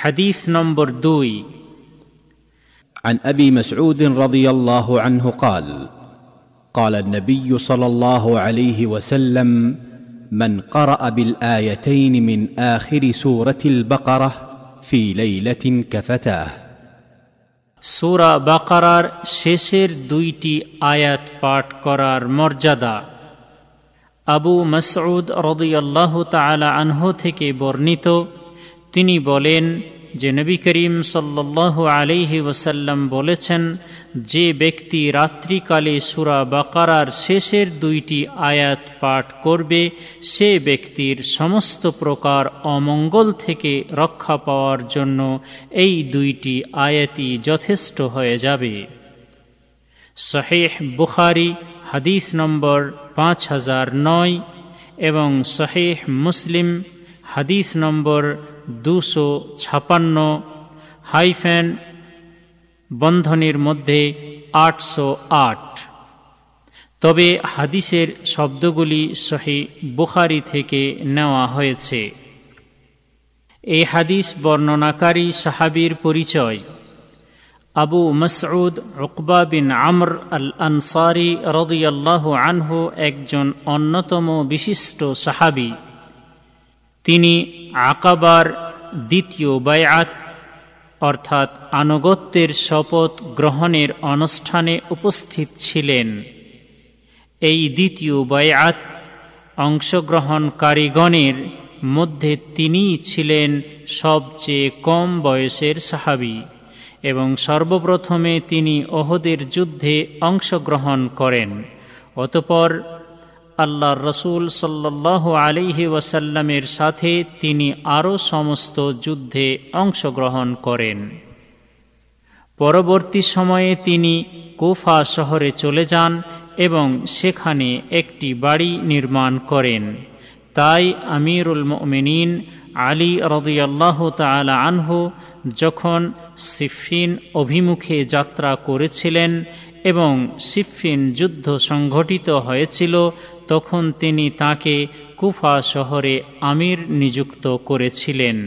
حديث نمبر دوي عن ابي مسعود رضي الله عنه قال قال النبي صلى الله عليه وسلم من قرا بالايتين من اخر سوره البقره في ليله كفتاه সুরা বাকারার শেষের দুইটি আয়াত পাঠ করার মর্যাদা আবু মসউদ রদিয়াল্লাহ তালা আনহু থেকে বর্ণিত তিনি বলেন যে নবী করিম সাল্লাহ আলিহি ওসাল্লাম বলেছেন, যে ব্যক্তি রাত্রিকালে সুরা বাকারার শেষের দুইটি আয়াত পাঠ করবে, সে ব্যক্তির সমস্ত প্রকার অমঙ্গল থেকে রক্ষা পাওয়ার জন্য এই দুইটি আয়াতই যথেষ্ট হয়ে যাবে। শহেহ বুখারি, হাদিস নম্বর পাঁচ হাজার নয় এবং শহেহ মুসলিম হাদিস নম্বর দুশো ছাপান্ন হাইফেন বন্ধনের মধ্যে আটশো আট। তবে হাদিসের শব্দগুলি সহি বুখারি থেকে নেওয়া হয়েছে। এই হাদিস বর্ণনাকারী সাহাবির পরিচয়। আবু মসউদ রকবা বিন আমর আল আনসারি রদিয়াল্লাহ আনহু একজন অন্যতম বিশিষ্ট সাহাবি। তিনি আকাবার দ্বিতীয় বায়াত, অর্থাৎ আনুগত্যের শপথ গ্রহণের অনুষ্ঠানে উপস্থিত ছিলেন। এই দ্বিতীয় বায়াত অংশগ্রহণকারীগণের মধ্যে তিনিই ছিলেন সবচেয়ে কম বয়সের সাহাবি এবং সর্বপ্রথমে তিনি ওহদের যুদ্ধে অংশগ্রহণ করেন। অতপর আল্লাহ রসুল সাল্লাহ আলিহি ওয়াসাল্লামের সাথে তিনি আরও সমস্ত যুদ্ধে অংশগ্রহণ করেন। পরবর্তী সময়ে তিনি কোফা শহরে চলে যান এবং সেখানে একটি বাড়ি নির্মাণ করেন। তাই আমিরুল মমিনিন আলী রদিয়াল্লাহ তালা আনহু যখন সিফিন অভিমুখে যাত্রা করেছিলেন এবং সিফিন যুদ্ধ সংঘটিত হয়েছিল তখন তিনি তাকে কুফা শহরে আমির নিযুক্ত করেছিলেন।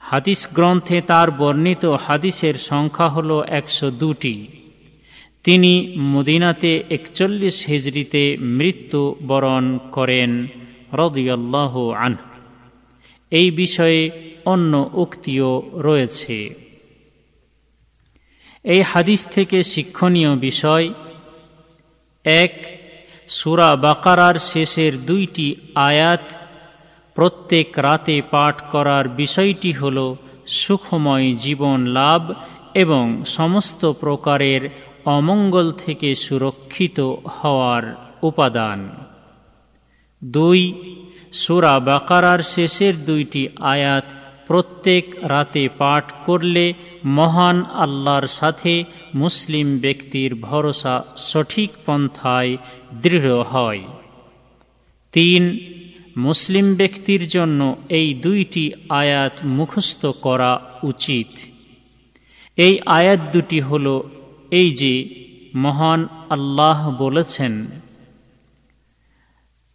হাদিস গ্রন্থে তার বর্ণিত হাদিসের সংখ্যা হল একশো দুটি। তিনি মদিনাতে একচল্লিশ হিজড়িতে মৃত্যু বরণ করেন রদিয়াল্লাহ আন এই বিষয়ে অন্য উক্তিও রয়েছে। এই হাদিস থেকে শিক্ষণীয় বিষয়, এক সুরা বাকারার শেষের দুইটি আয়াত প্রত্যেক রাতে পাঠ করার বিষয়টি হল সুখময় জীবন লাভ এবং সমস্ত প্রকারের অমঙ্গল থেকে সুরক্ষিত হওয়ার উপাদান। দুই, সুরা বাকারার শেষের দুইটি আয়াত প্রত্যেক রাতে পাঠ করলে মহান আল্লাহর সাথে মুসলিম ব্যক্তির ভরসা সঠিক পন্থায় দৃঢ় হয়। তিন, মুসলিম ব্যক্তির জন্য এই দুইটি আয়াত মুখস্থ করা উচিত। এই আয়াত দুটি হল এই যে মহান আল্লাহ বলেছেন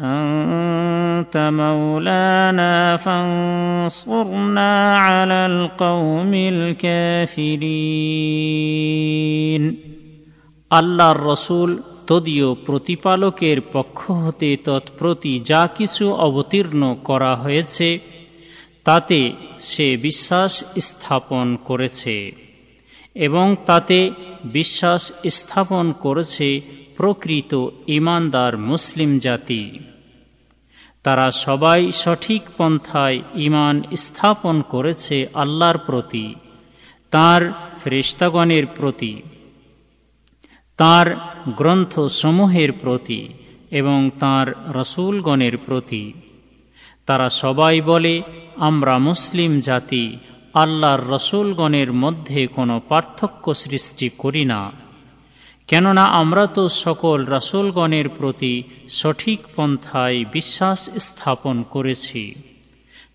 انت مولانا فانصرنا على القوم الكافرين الله الرسول তদীয় প্রতিপালকের পক্ষ হতে তৎপ্রতি যা কিছু অবতীর্ণ করা হয়েছে তাতে সে বিশ্বাস স্থাপন করেছে এবং তাতে বিশ্বাস স্থাপন করেছে প্রকৃত ইমানদার মুসলিম জাতি। তারা সবাই সঠিক পন্থায় ইমান স্থাপন করেছে আল্লাহর প্রতি, তার ফ্রেস্তাগণের প্রতি, তার গ্রন্থসমূহের প্রতি এবং তার রসুলগণের প্রতি। তারা সবাই বলে, আমরা মুসলিম জাতি, আল্লাহর রসুলগণের মধ্যে কোনো পার্থক্য সৃষ্টি করি না। কেননা আমরা তো সকল রসুলগণের প্রতি সঠিক পন্থায় বিশ্বাস স্থাপন করেছি।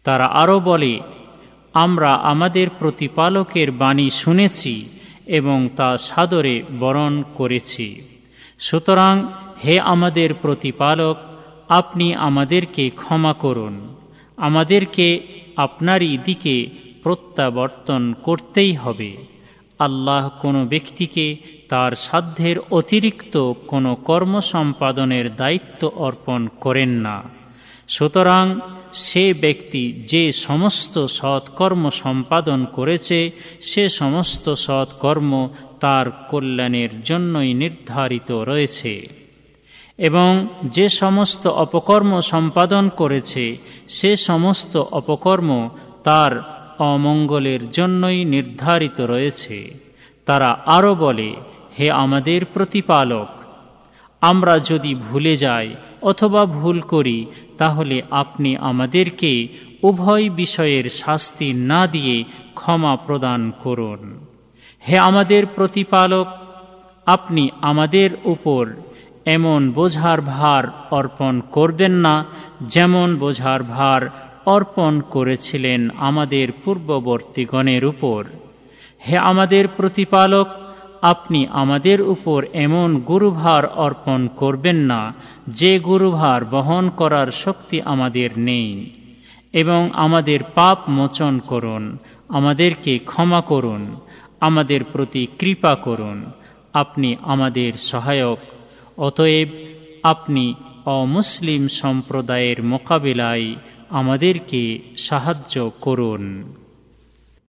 তারা আরও বলে, আমরা আমাদের প্রতিপালকের বাণী শুনেছি এবং তা সাদরে বরণ করেছি। সুতরাং হে আমাদের প্রতিপালক, আপনি আমাদেরকে ক্ষমা করুন। আমাদেরকে আপনারই দিকে প্রত্যাবর্তন করতেই হবে। আল্লাহ কোনো ব্যক্তিকে তার সাধ্যের অতিরিক্ত কোনো কর্ম সম্পাদনের দায়িত্ব অর্পণ করেন না। সুতরাং সে ব্যক্তি যে সমস্ত সৎকর্ম সম্পাদন করেছে, সে সমস্ত সৎকর্ম তার কল্যাণের জন্যই নির্ধারিত রয়েছে। এবং যে সমস্ত অপকর্ম সম্পাদন করেছে, সে সমস্ত অপকর্ম তার অমঙ্গলের জন্যই নির্ধারিত রয়েছে। তারা আরও বলে, হে আমাদের প্রতিপালক, আমরা যদি ভুলে যাই অথবা ভুল করি, তাহলে আপনি আমাদেরকে উভয় বিষয়ের শাস্তি না দিয়ে ক্ষমা প্রদান করুন। হে আমাদের প্রতিপালক, আপনি আমাদের উপর এমন বোঝার ভার অর্পণ করবেন না, যেমন বোঝার ভার অর্পণ করেছিলেন আমাদের পূর্ববর্তীগণের উপর। হে আমাদের প্রতিপালক, আপনি আমাদের উপর এমন গুরুভার অর্পণ করবেন না, যে গুরুভার বহন করার শক্তি আমাদের নেই। এবং আমাদের পাপ মোচন করুন, আমাদেরকে ক্ষমা করুন, আমাদের প্রতি কৃপা করুন। আপনি আমাদের সহায়ক, অতএব আপনি অমুসলিম সম্প্রদায়ের মোকাবিলায় আমাদেরকে সাহায্য করুন।